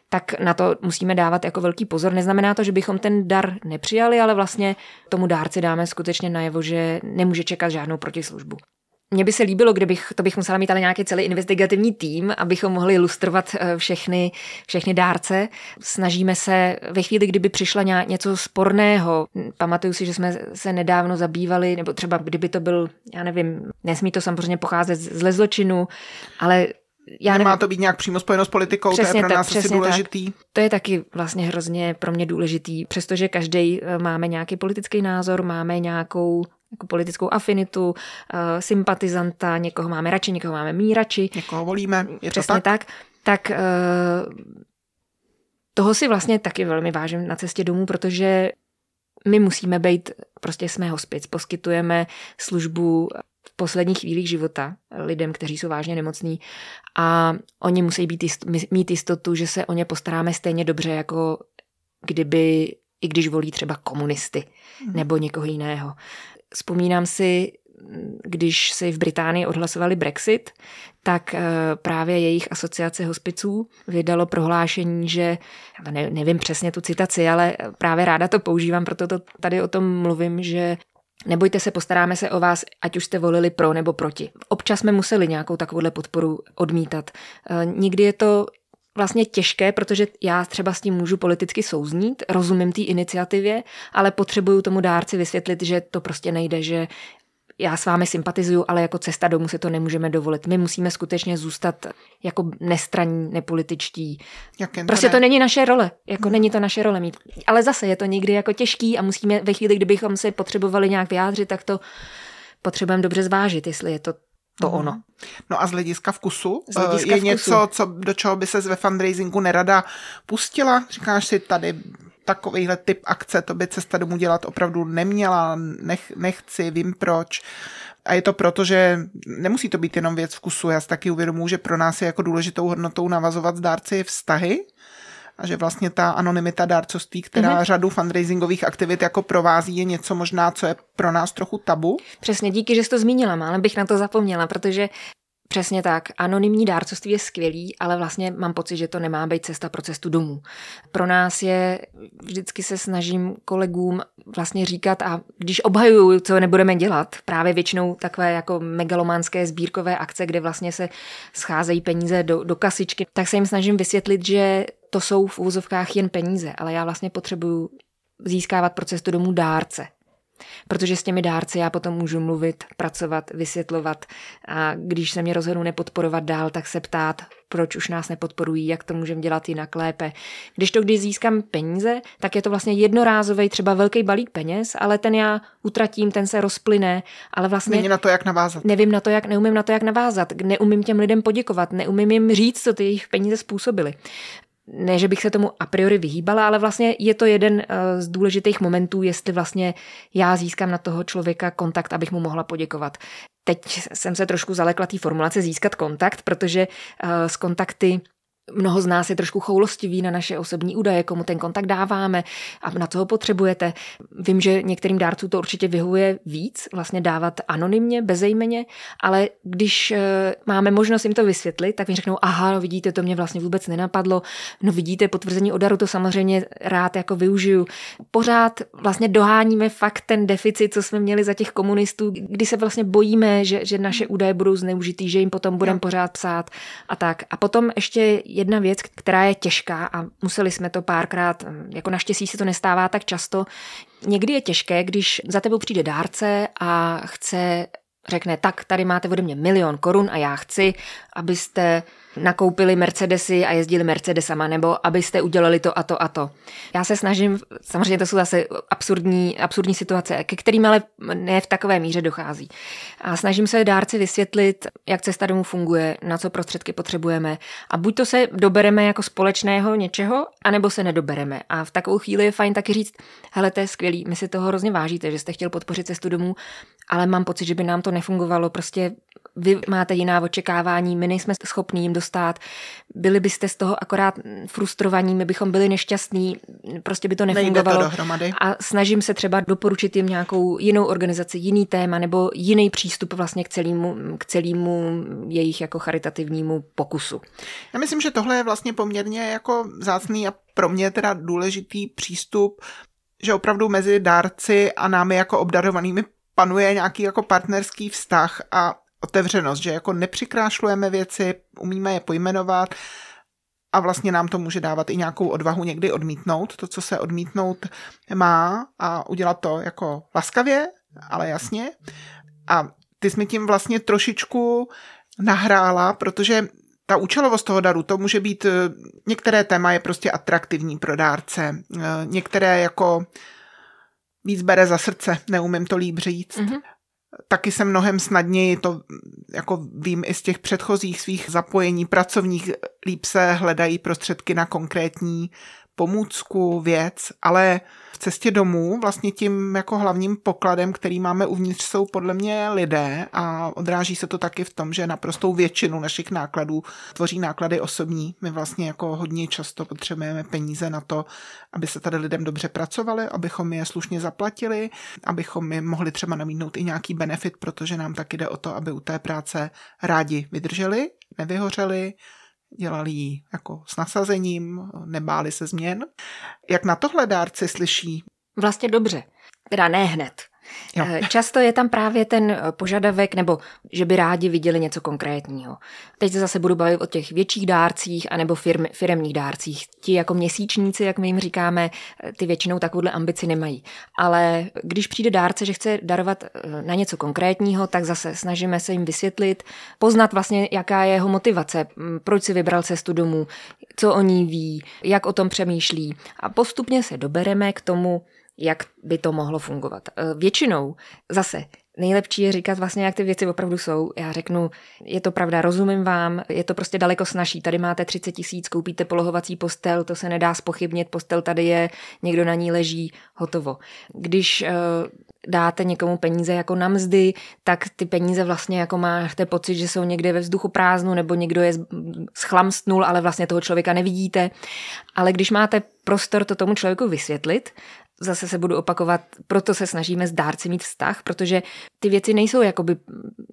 Tak na to musíme dávat jako velký pozor. Neznamená to, že bychom ten dar nepřijali, ale vlastně tomu dárci dáme skutečně najevo, že nemůže čekat žádnou protislužbu. Mně by se líbilo, kdybych, to bych musela mít ale nějaký celý investigativní tým, abychom mohli ilustrovat eh, všechny, všechny dárce. Snažíme se ve chvíli, kdyby přišla něco sporného, pamatuju si, že jsme se nedávno zabývali, nebo třeba kdyby to byl, já nevím, nesmí to samozřejmě pocházet z zločinu, ale já Nemá nevím. to být nějak přímo spojeno s politikou, přesně to je pro tak, nás asi důležitý. Tak. To je taky vlastně hrozně pro mě důležitý, přestože každý eh, máme nějaký politický názor, máme nějakou jako politickou afinitu, uh, sympatizanta, někoho máme radši, někoho máme mírači. Někoho volíme, je Přesně to tak? Tak, tak uh, toho si vlastně taky velmi vážím na cestě domů, protože my musíme být, prostě jsme hospic, poskytujeme službu v posledních chvílích života lidem, kteří jsou vážně nemocní a oni musí být jist, mít jistotu, že se o ně postaráme stejně dobře, jako kdyby, i když volí třeba komunisty nebo někoho jiného Vzpomínám si, když si v Británii odhlasovali Brexit, tak eh, právě jejich asociace hospiců vydalo prohlášení, že, ne, nevím přesně tu citaci, ale právě ráda to používám, proto to tady o tom mluvím, že Nebojte se, postaráme se o vás, ať už jste volili pro nebo proti. Občas jsme museli nějakou takovouhle podporu odmítat. Eh, nikdy je to vlastně těžké, protože já třeba s tím můžu politicky souznít, rozumím té iniciativě, ale potřebuju tomu dárci vysvětlit, že to prostě nejde, že já s vámi sympatizuju, ale jako cesta domů si to nemůžeme dovolit. My musíme skutečně zůstat jako nestraní, nepolitičtí. Jak prostě to není naše role, jako není to naše role mít. Ale zase je to někdy jako těžký a musíme ve chvíli, kdybychom se potřebovali nějak vyjádřit, tak to potřebujeme dobře zvážit, jestli je to to mhm. ono. No a z hlediska vkusu? Z hlediska je vkusu. něco, co, do čeho by se ve fundraisingu nerada pustila? Říkáš si tady takovýhle typ akce, to by cesta domů dělat opravdu neměla, nech, nechci, vím proč. A je to proto, že nemusí to být jenom věc vkusu. Já si taky uvědomuji, že pro nás je jako důležitou hodnotou navazovat s dárci vztahy, a že vlastně ta anonymita dárcovství, která mm-hmm. řadu fundraisingových aktivit jako provází, je něco možná, co je pro nás trochu tabu. Přesně, díky, že jsi to zmínila, ale bych na to zapomněla, protože Přesně tak. Anonymní dárcovství je skvělý, ale vlastně mám pocit, že to nemá být cesta pro cestu domů. Pro nás je, vždycky se snažím kolegům vlastně říkat a když obhajuju, co nebudeme dělat, právě většinou takové jako megalománské sbírkové akce, kde vlastně se scházejí peníze do, do kasičky, tak se jim snažím vysvětlit, že to jsou v úvozovkách jen peníze, ale já vlastně potřebuju získávat pro cestu domů dárce. Protože s těmi dárci já potom můžu mluvit, pracovat, vysvětlovat a když se mě rozhodnu nepodporovat dál, tak se ptát, proč už nás nepodporují, jak to můžeme dělat jinak lépe. Když to, když získám peníze, tak je to vlastně jednorázový, třeba velký balík peněz, ale ten já utratím, ten se rozplyne, ale vlastně... Není na to, jak navázat. Nevím na to, jak, neumím na to, jak navázat. Neumím těm lidem poděkovat, neumím jim říct, co ty jejich peníze způsobily ne, že bych se tomu a priori vyhýbala, ale vlastně je to jeden eh, z důležitých momentů, jestli vlastně já získám na toho člověka kontakt, abych mu mohla poděkovat. Teď jsem se trošku zalekla té formulace získat kontakt, protože eh, kontakty Mnoho z nás je trošku choulostivý na naše osobní údaje, komu ten kontakt dáváme a na co ho potřebujete. Vím, že některým dárcům to určitě vyhovuje víc, vlastně dávat anonymně, bezejmeně, ale když eh, máme možnost jim to vysvětlit, tak mi řeknou, aha, no vidíte, to mě vlastně vůbec nenapadlo, no vidíte, potvrzení o daru to samozřejmě rád jako využiju. Pořád vlastně doháníme fakt ten deficit, co jsme měli za těch komunistů, kdy se vlastně bojíme, že, že naše údaje budou zneužitý, že jim potom budeme pořád psát a tak. A potom ještě jedna věc, která je těžká a museli jsme to párkrát, jako naštěstí se to nestává tak často. Někdy je těžké, když za tebou přijde dárce a chce řekne, tak tady máte ode mě milion korun a já chci, abyste nakoupili Mercedesy a jezdili Mercedesama, nebo abyste udělali to a to a to. Já se snažím, samozřejmě to jsou zase absurdní, absurdní situace, ke kterým ale ne v takové míře dochází. A snažím se dárci vysvětlit, jak cesta domů funguje, na co prostředky potřebujeme. A buď to se dobereme jako společného něčeho, anebo se nedobereme. A v takovou chvíli je fajn taky říct, hele, to je skvělý, my si toho hrozně vážíte, že jste chtěl podpořit cestu domů, ale mám pocit, že by nám to nefungovalo. Prostě vy máte jiná očekávání, my nejsme schopní jim dostat, byli byste z toho akorát frustrovaní, my bychom byli nešťastní, prostě by to nefungovalo. To dohromady. A snažím se třeba doporučit jim nějakou jinou organizaci, jiný téma nebo jiný přístup vlastně k celému, k celému jejich jako charitativnímu pokusu. Já myslím, že tohle je vlastně poměrně jako zácný a pro mě teda důležitý přístup, že opravdu mezi dárci a námi jako obdarovanými panuje nějaký jako partnerský vztah a otevřenost, že jako nepřikrášlujeme věci, umíme je pojmenovat a vlastně nám to může dávat i nějakou odvahu někdy odmítnout to, co se odmítnout má a udělat to jako laskavě, ale jasně. A ty jsi mi tím vlastně trošičku nahrála, protože ta účelovost toho daru, to může být, některé téma je prostě atraktivní pro dárce, některé jako víc bere za srdce, neumím to líp říct. Mm-hmm taky se mnohem snadněji, to jako vím i z těch předchozích svých zapojení pracovních, líp se hledají prostředky na konkrétní pomůcku, věc, ale v cestě domů vlastně tím jako hlavním pokladem, který máme uvnitř, jsou podle mě lidé a odráží se to taky v tom, že naprostou většinu našich nákladů tvoří náklady osobní. My vlastně jako hodně často potřebujeme peníze na to, aby se tady lidem dobře pracovali, abychom je slušně zaplatili, abychom mi mohli třeba namítnout i nějaký benefit, protože nám taky jde o to, aby u té práce rádi vydrželi, nevyhořeli, dělali ji jako s nasazením, nebáli se změn. Jak na tohle dárci slyší? Vlastně dobře, teda ne hned. Jo. Eh, často je tam právě ten eh, požadavek, nebo že by rádi viděli něco konkrétního. Teď se zase budu bavit o těch větších dárcích anebo firm, firemních dárcích. Ti jako měsíčníci, jak my jim říkáme, eh, ty většinou takovouhle ambici nemají. Ale když přijde dárce, že chce darovat na něco konkrétního, tak zase snažíme se jim vysvětlit, poznat vlastně, jaká je jeho motivace, proč si vybral cestu domů, co o ní ví, jak o tom přemýšlí. A postupně se dobereme k tomu, jak by to mohlo fungovat. Eh, většinou zase Nejlepší je říkat vlastně, jak ty věci opravdu jsou. Já řeknu, je to pravda, rozumím vám, je to prostě daleko snažší. Tady máte 30 tisíc, koupíte polohovací postel, to se nedá spochybnit, postel tady je, někdo na ní leží, hotovo. Když uh, dáte někomu peníze jako na mzdy, tak ty peníze vlastně jako máte pocit, že jsou někde ve vzduchu prázdnu, nebo někdo je schlamstnul, ale vlastně toho člověka nevidíte. Ale když máte prostor to tomu člověku vysvětlit zase se budu opakovat, proto se snažíme s dárci mít vztah, protože ty věci nejsou jakoby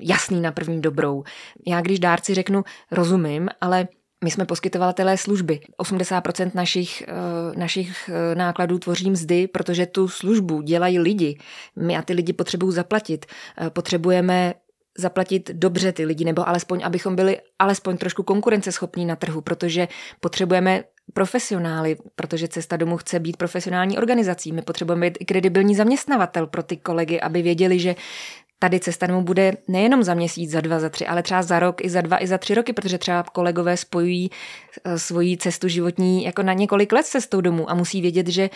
jasný na první dobrou. Já když dárci řeknu, rozumím, ale my jsme poskytovatelé služby. 80% našich, eh, našich eh, nákladů tvoří mzdy, protože tu službu dělají lidi. My a ty lidi potřebují zaplatit. Eh, potřebujeme zaplatit dobře ty lidi, nebo alespoň, abychom byli alespoň trošku konkurenceschopní na trhu, protože potřebujeme profesionály, protože Cesta domů chce být profesionální organizací. My potřebujeme být i kredibilní zaměstnavatel pro ty kolegy, aby věděli, že tady cesta domů bude nejenom za měsíc, za dva, za tři, ale třeba za rok, i za dva, i za tři roky, protože třeba kolegové spojují eh, svoji cestu životní jako na několik let cestou domů a musí vědět, že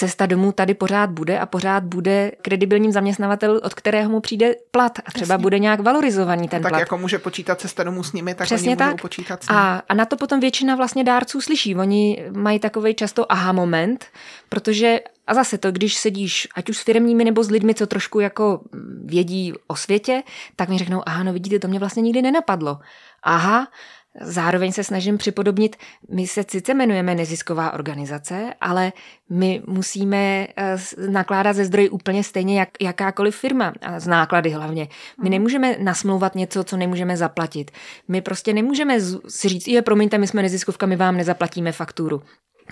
cesta domů tady pořád bude a pořád bude kredibilním zaměstnavatel, od kterého mu přijde plat a třeba Jasně. bude nějak valorizovaný ten tak plat. jako může počítat cesta domů s nimi, tak Přesně oni tak. počítat s nimi. A, a na to potom většina vlastně dárců slyší. Oni mají takový často aha moment, protože a zase to, když sedíš ať už s firmními nebo s lidmi, co trošku jako vědí o světě, tak mi řeknou, aha, no vidíte, to mě vlastně nikdy nenapadlo. Aha, Zároveň se snažím připodobnit, my se sice jmenujeme nezisková organizace, ale my musíme eh, nakládat ze zdroji úplně stejně jak jakákoliv firma, a z náklady hlavně. My mhm. nemůžeme nasmlouvat něco, co nemůžeme zaplatit. My prostě nemůžeme si říct, je, promiňte, my jsme neziskovka, my vám nezaplatíme fakturu.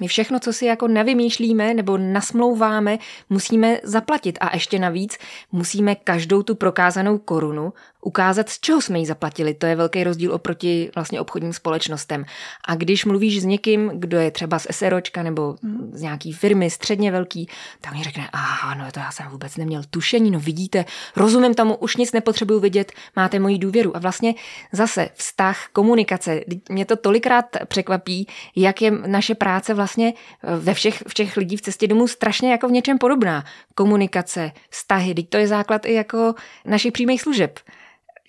My všechno, co si jako nevymýšlíme nebo nasmlouváme, musíme zaplatit a ještě navíc musíme každou tu prokázanou korunu ukázat, z čeho jsme ji zaplatili. To je velký rozdíl oproti vlastně obchodním společnostem. A když mluvíš s někým, kdo je třeba z SROčka nebo z nějaký firmy středně velký, tak mi řekne, aha, no to já jsem vůbec neměl tušení, no vidíte, rozumím tomu, už nic nepotřebuju vidět, máte moji důvěru. A vlastně zase vztah, komunikace, mě to tolikrát překvapí, jak je naše práce vlastně ve všech, v těch lidí v cestě domů strašně jako v něčem podobná. Komunikace, vztahy, teď to je základ i jako našich přímých služeb.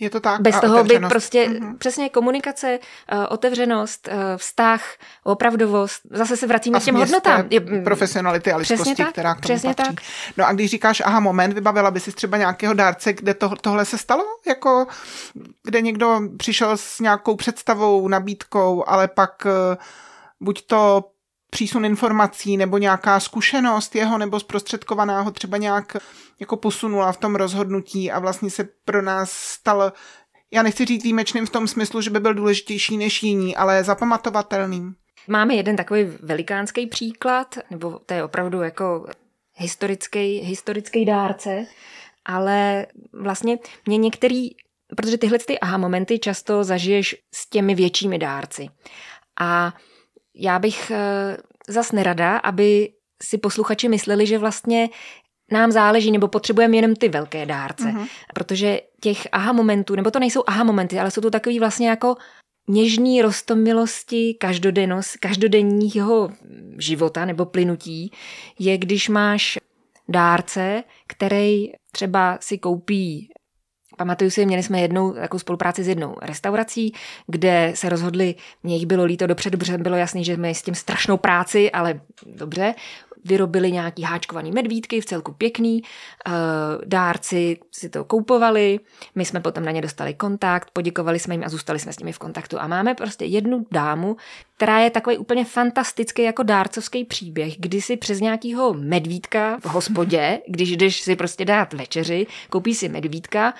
Je to tak. Bez toho by prostě mm-hmm. přesně komunikace, uh, otevřenost, uh, vztah, opravdovost, zase se vracíme a k těm hodnotám. Je, profesionality a lidskosti, tak, která k tomu přesně patří. Tak. No a když říkáš, aha, moment, vybavila by si třeba nějakého dárce, kde to, tohle se stalo? Jako, kde někdo přišel s nějakou představou, nabídkou, ale pak uh, buď to přísun informací nebo nějaká zkušenost jeho nebo zprostředkovaná ho třeba nějak jako posunula v tom rozhodnutí a vlastně se pro nás stal, já nechci říct výjimečným v tom smyslu, že by byl důležitější než jiní, ale zapamatovatelným. Máme jeden takový velikánský příklad, nebo to je opravdu jako historický, historický dárce, ale vlastně mě některý, protože tyhle ty aha momenty často zažiješ s těmi většími dárci. A já bych eh, zas nerada, aby si posluchači mysleli, že vlastně nám záleží nebo potřebujeme jenom ty velké dárce. Mm-hmm. Protože těch aha momentů, nebo to nejsou aha momenty, ale jsou to takový vlastně jako něžní rostomilosti každodennost, každodenního života nebo plynutí je, když máš dárce, který třeba si koupí Pamatuju si, měli jsme jednou jako spolupráci s jednou restaurací, kde se rozhodli, mě jich bylo líto dopředu, dobře bylo jasný, že jsme s tím strašnou práci, ale dobře, vyrobili nějaký háčkovaný medvídky, v celku pěkný, eh, dárci si to koupovali, my jsme potom na ně dostali kontakt, poděkovali jsme jim a zůstali jsme s nimi v kontaktu. A máme prostě jednu dámu, která je takový úplně fantastický jako dárcovský příběh, kdy si přes nějakého medvídka v hospodě, když jdeš si prostě dát večeři, koupí si medvídka,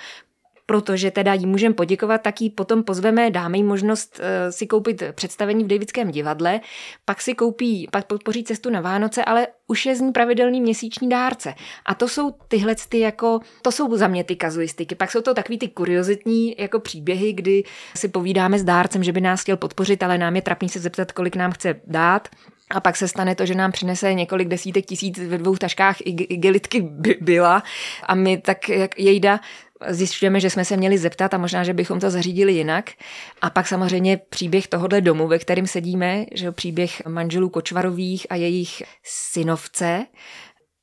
protože teda jí můžeme poděkovat, tak jí potom pozveme, dáme jí možnost uh, si koupit představení v Davidském divadle, pak si koupí, pak podpoří cestu na Vánoce, ale už je z ní pravidelný měsíční dárce. A to jsou tyhle ty jako, to jsou za mě ty kazuistiky. Pak jsou to takový ty kuriozitní jako příběhy, kdy si povídáme s dárcem, že by nás chtěl podpořit, ale nám je trapný se zeptat, kolik nám chce dát. A pak se stane to, že nám přinese několik desítek tisíc ve dvou taškách igelitky byla a my tak jak jejda zjišťujeme, že jsme se měli zeptat a možná, že bychom to zařídili jinak. A pak samozřejmě příběh tohohle domu, ve kterém sedíme, že příběh manželů Kočvarových a jejich synovce,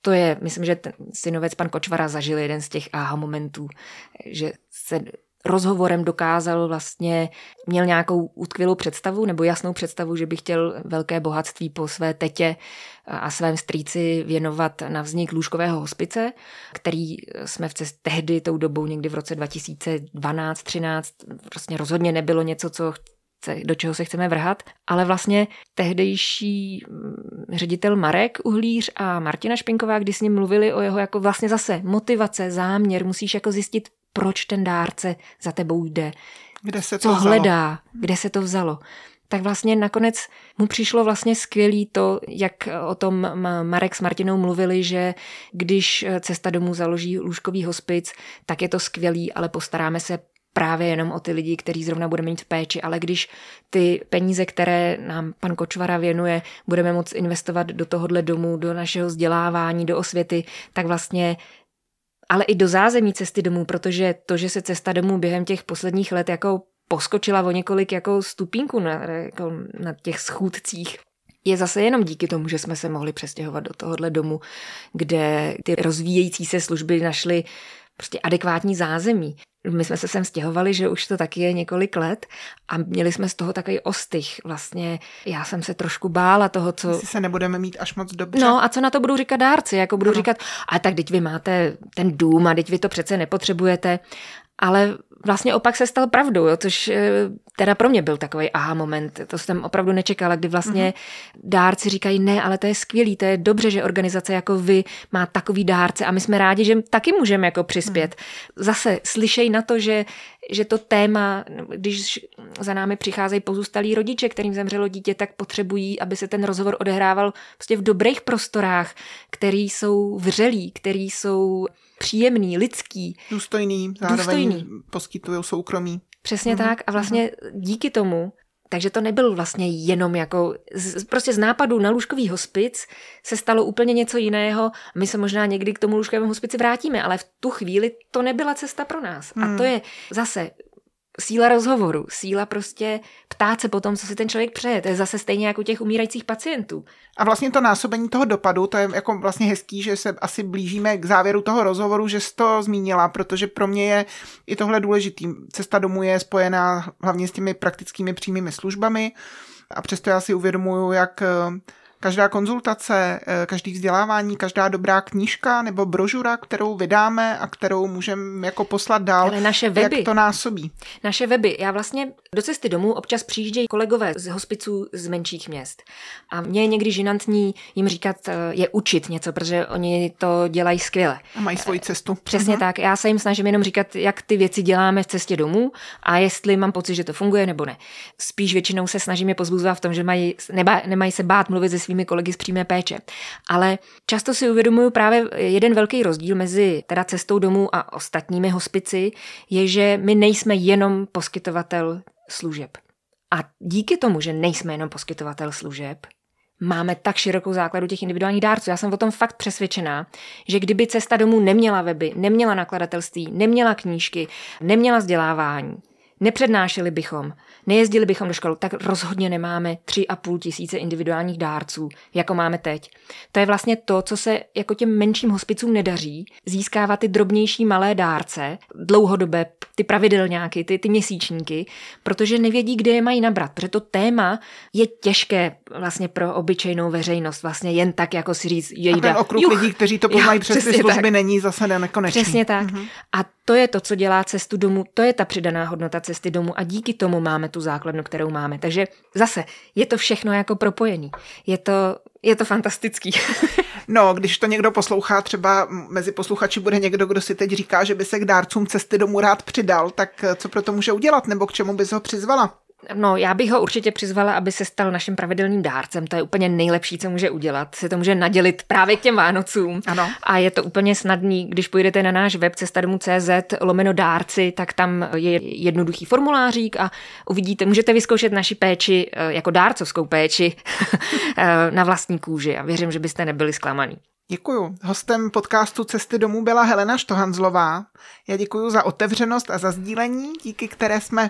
to je, myslím, že ten synovec pan Kočvara zažil jeden z těch aha momentů, že se rozhovorem dokázal vlastně, měl nějakou utkvělou představu nebo jasnou představu, že by chtěl velké bohatství po své tetě a svém strýci věnovat na vznik lůžkového hospice, který jsme v cest tehdy tou dobou někdy v roce 2012-13 prostě rozhodně nebylo něco, co do čeho se chceme vrhat, ale vlastně tehdejší mm, ředitel Marek Uhlíř a Martina Špinková, když s ním mluvili o jeho jako vlastně zase motivace, záměr, musíš jako zjistit, proč ten dárce za tebou jde, kde se to co vzalo? hledá, kde se to vzalo. Tak vlastně nakonec mu přišlo vlastně skvělý to, jak o tom Marek s Martinou mluvili, že když cesta domů založí lůžkový hospic, tak je to skvělý, ale postaráme se právě jenom o ty lidi, který zrovna budeme mít v péči, ale když ty peníze, které nám pan Kočvara věnuje, budeme moct investovat do tohohle domu, do našeho vzdělávání, do osvěty, tak vlastně ale i do zázemí cesty domů, protože to, že se cesta domů během těch posledních let jako poskočila o několik jako stupínku na, jako na těch schůdcích, je zase jenom díky tomu, že jsme se mohli přestěhovat do tohohle domu, kde ty rozvíjející se služby našly prostě adekvátní zázemí. My jsme se sem stěhovali, že už to taky je několik let a měli jsme z toho takový ostych. Vlastně já jsem se trošku bála toho, co... Jestli se nebudeme mít až moc dobře. No a co na to budou říkat dárci? Jako budou ano. říkat, a tak teď vy máte ten dům a teď vy to přece nepotřebujete. Ale vlastně opak se stal pravdou, jo, což eh, teda pro mě byl takový aha moment. To jsem opravdu nečekala, kdy vlastně mm-hmm. dárci říkají, ne, ale to je skvělý, to je dobře, že organizace jako vy má takový dárce a my jsme rádi, že taky můžeme jako přispět. Mm. Zase slyšej na to, že že to téma, když za námi přicházejí pozůstalí rodiče, kterým zemřelo dítě, tak potřebují, aby se ten rozhovor odehrával prostě v dobrých prostorách, který jsou vřelí, který jsou příjemný, lidský. Důstojný, zároveň důstojný. poskytují soukromí. Přesně mm-hmm. tak a vlastně díky tomu takže to nebyl vlastně jenom jako, z, prostě z nápadu na lůžkový hospic se stalo úplně něco jiného. My se možná někdy k tomu lůžkovému hospici vrátíme, ale v tu chvíli to nebyla cesta pro nás. Hmm. A to je zase síla rozhovoru, síla prostě ptát se po tom, co si ten člověk přeje. To je zase stejně jako u těch umírajících pacientů. A vlastně to násobení toho dopadu, to je jako vlastně hezký, že se asi blížíme k závěru toho rozhovoru, že jsi to zmínila, protože pro mě je i tohle důležitý. Cesta domů je spojená hlavně s těmi praktickými přímými službami a přesto já si uvědomuju, jak každá konzultace, eh, každý vzdělávání, každá dobrá knížka nebo brožura, kterou vydáme a kterou můžeme jako poslat dál, Ale naše weby, jak to násobí. Naše weby. Já vlastně do cesty domů občas přijíždějí kolegové z hospiců z menších měst. A mě je někdy žinantní jim říkat, eh, je učit něco, protože oni to dělají skvěle. A mají svoji cestu. Přesně uh-huh. tak. Já se jim snažím jenom říkat, jak ty věci děláme v cestě domů a jestli mám pocit, že to funguje nebo ne. Spíš většinou se snažím je pozbuzovat v tom, že mají, neba, nemají se bát mluvit se svými kolegy z přímé péče. Ale často si uvědomuju právě jeden velký rozdíl mezi teda cestou domů a ostatními hospici, je, že my nejsme jenom poskytovatel služeb. A díky tomu, že nejsme jenom poskytovatel služeb, máme tak širokou základu těch individuálních dárců. Já jsem o tom fakt přesvědčená, že kdyby cesta domů neměla weby, neměla nakladatelství, neměla knížky, neměla vzdělávání, Nepřednášeli bychom, nejezdili bychom do škol, tak rozhodně nemáme tři a půl tisíce individuálních dárců, jako máme teď. To je vlastně to, co se jako těm menším hospicům nedaří, získávat ty drobnější malé dárce, dlouhodobé, ty pravidelňáky, ty, ty měsíčníky, protože nevědí, kde je mají nabrat, protože to téma je těžké vlastně pro obyčejnou veřejnost, vlastně jen tak jako si říct, jejda. A ten okruh Juch, lidí, kteří to poznají přes ty služby, tak. není zase nekonečný. Přesně tak. Mm-hmm. A to je to, co dělá cestu domů, to je ta přidaná hodnota cesty domů a díky tomu máme tu základnu, kterou máme. Takže zase je to všechno jako propojený. Je to, je to fantastický. No, když to někdo poslouchá, třeba mezi posluchači bude někdo, kdo si teď říká, že by se k dárcům cesty domů rád přidal, tak co pro to může udělat, nebo k čemu bys ho přizvala? No, já bych ho určitě přizvala, aby se stal naším pravidelným dárcem. To je úplně nejlepší, co může udělat. Se to může nadělit právě k těm Vánocům. Ano. A je to úplně snadný, když půjdete na náš web cestadomu.cz lomeno dárci, tak tam je jednoduchý formulářík a uvidíte, můžete vyzkoušet naši péči eh, jako dárcovskou péči eh, na vlastní kůži a věřím, že byste nebyli zklamaný. Děkuju. Hostem podcastu Cesty domů byla Helena Štohanzlová. Já děkuji za otevřenost a za sdílení, díky které jsme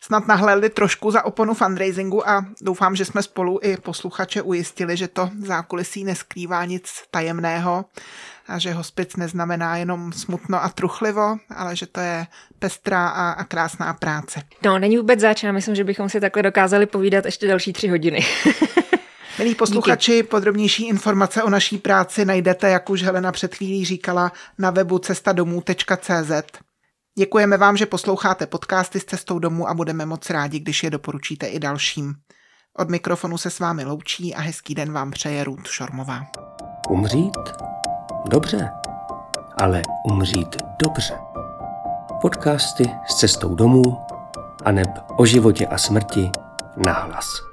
snad nahlédli trošku za oponu fundraisingu a doufám, že jsme spolu i posluchače ujistili, že to zákulisí neskrývá nic tajemného a že hospic neznamená jenom smutno a truchlivo, ale že to je pestrá a, a krásná práce. No, není vůbec zač, já myslím, že bychom si takhle dokázali povídat ještě další tři hodiny. Milí posluchači, Díky. podrobnější informace o naší práci najdete, jak už Helena před chvílí říkala, na webu cestadomů.cz. Děkujeme vám, že posloucháte podcasty s cestou domů a budeme moc rádi, když je doporučíte i dalším. Od mikrofonu se s vámi loučí a hezký den vám přeje Ruth Šormová. Umřít? Dobře, ale umřít dobře. Podcasty s cestou domů a neb o životě a smrti nahlas.